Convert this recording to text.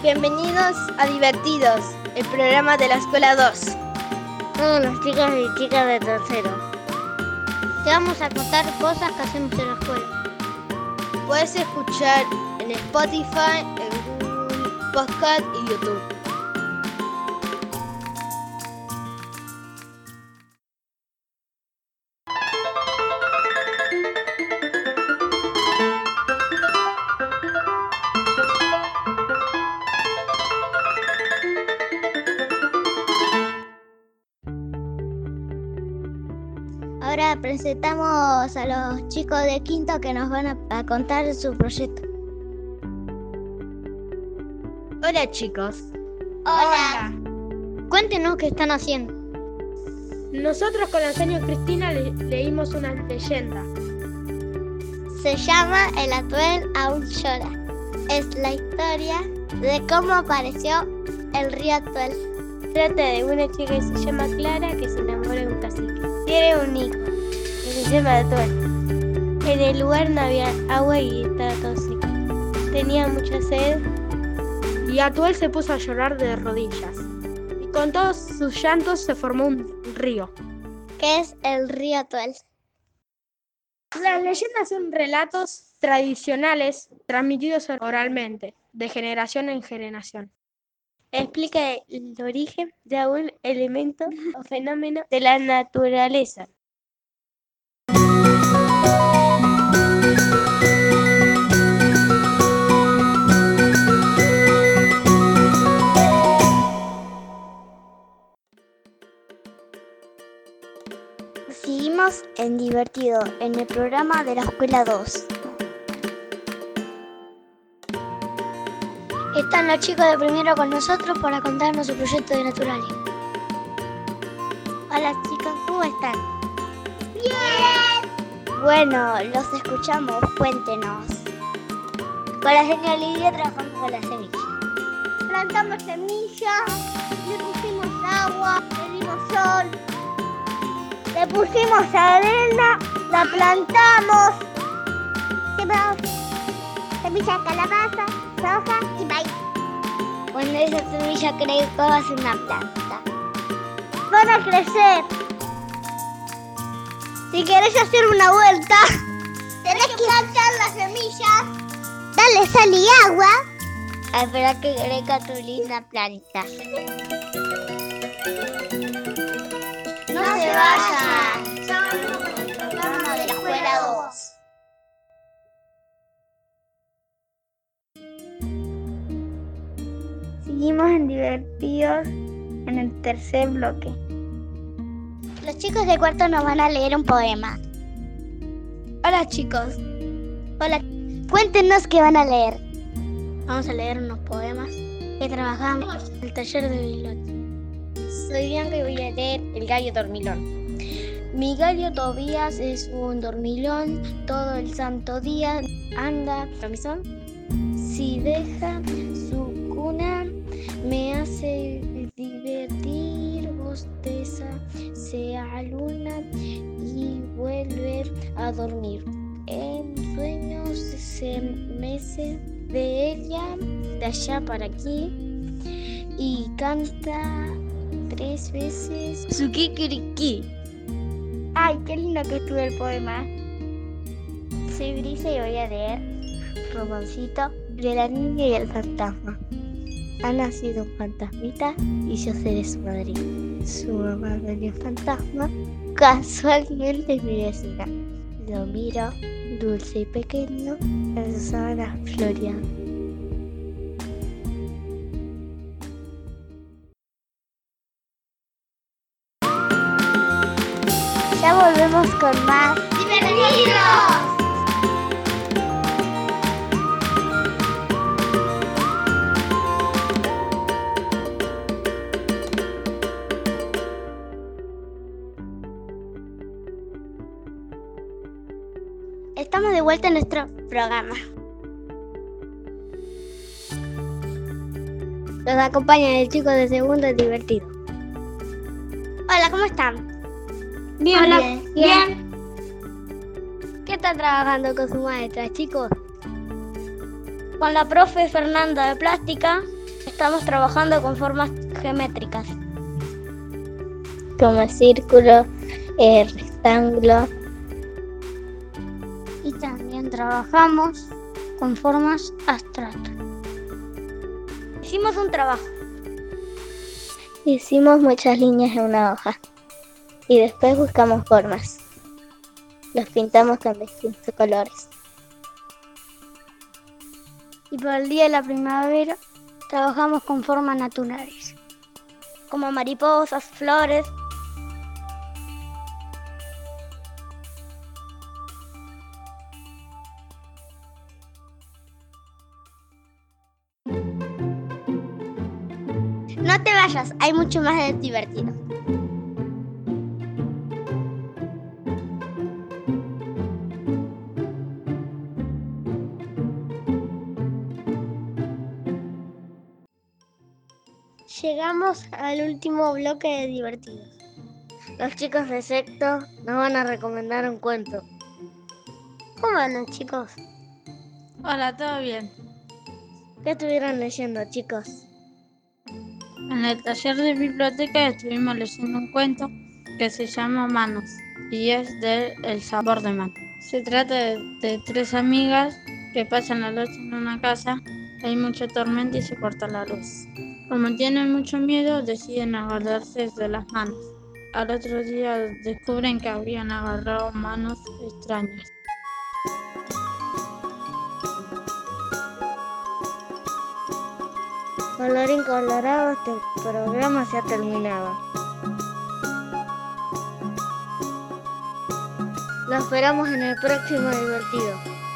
Bienvenidos a Divertidos, el programa de la Escuela 2. Somos los chicos y chicas de tercero. Te vamos a contar cosas que hacemos en la escuela. Puedes escuchar en Spotify, en Google Podcast y YouTube. Ahora presentamos a los chicos de quinto que nos van a, a contar su proyecto. Hola chicos. Hola. Cuéntenos qué están haciendo. Nosotros con la señora Cristina le- leímos una leyenda. Se llama El atuel aún llora. Es la historia de cómo apareció el río Atuel. Trata de una chica que se llama Clara que se enamora de un cacique. Tiene un hijo. Se Atuel. En el lugar no había agua y estaba todo seco. Tenía mucha sed y Atuel se puso a llorar de rodillas. Y con todos sus llantos se formó un río. que es el río Atuel. Las leyendas son relatos tradicionales transmitidos oralmente, de generación en generación. Explica el origen de un elemento o fenómeno de la naturaleza. En Divertido, en el programa de la Escuela 2. Están los chicos de primero con nosotros para contarnos su proyecto de Naturalia. Hola chicos, ¿cómo están? Bien. Bueno, los escuchamos, cuéntenos. Con la señora Lidia trabajamos con las semillas. Plantamos semillas, le pusimos agua, le dimos sol, le pusimos arena, plantamos. De calabaza, soja y maíz. Cuando esa semilla crece, va a ser una planta. Van a crecer. Si querés hacer una vuelta, tenés que plantar las semillas, darle sal y agua, a esperar que crezca tu linda planta. No se vayan. Divertidos en el tercer bloque. Los chicos de cuarto nos van a leer un poema. Hola chicos. Hola, cuéntenos qué van a leer. Vamos a leer unos poemas que trabajamos en el taller de biblioteca. Soy Bianca y voy a leer El gallo dormilón. Mi gallo Tobías es un dormilón, todo el santo día anda camisón. Si deja su cuna, me hace divertir, bosteza, se aluna y vuelve a dormir. En sueños se mece de ella, de allá para aquí, y canta tres veces su kikiriki. Ay, qué lindo que estuvo el poema. Soy Brisa y voy a leer Romancito de la niña y el fantasma. Ha nacido un fantasmita y yo seré su madre. Su mamá venía fantasma, casualmente mi vecina. Lo miro, dulce y pequeño, en su sábana floreando. Ya volvemos con más. ¡Divertidos! Vuelta en nuestro programa. Nos acompaña el chico de segundo divertido. Hola, ¿cómo están? Bien, Hola, bien. bien. ¿Qué están trabajando con su maestra, chicos? Con la profe Fernanda de plástica Estamos trabajando con formas geométricas. Como círculo, el rectángulo. Trabajamos con formas abstractas. Hicimos un trabajo. Hicimos muchas líneas en una hoja y después buscamos formas. Los pintamos con distintos colores. Y para el día de la primavera trabajamos con formas naturales, como mariposas, flores. No te vayas, hay mucho más de divertido. Llegamos al último bloque de divertidos. Los chicos de sexto nos van a recomendar un cuento. ¿Cómo andan, chicos? Hola, ¿todo bien? ¿Qué estuvieron leyendo, chicos? En el taller de biblioteca estuvimos leyendo un cuento que se llama Manos y es de El sabor de mano. Se trata de, de tres amigas que pasan la noche en una casa, hay mucha tormenta y se corta la luz. Como tienen mucho miedo, deciden agarrarse de las manos. Al otro día descubren que habrían agarrado manos extrañas. Colorín colorado, este programa se ha terminado. Lo esperamos en el próximo divertido.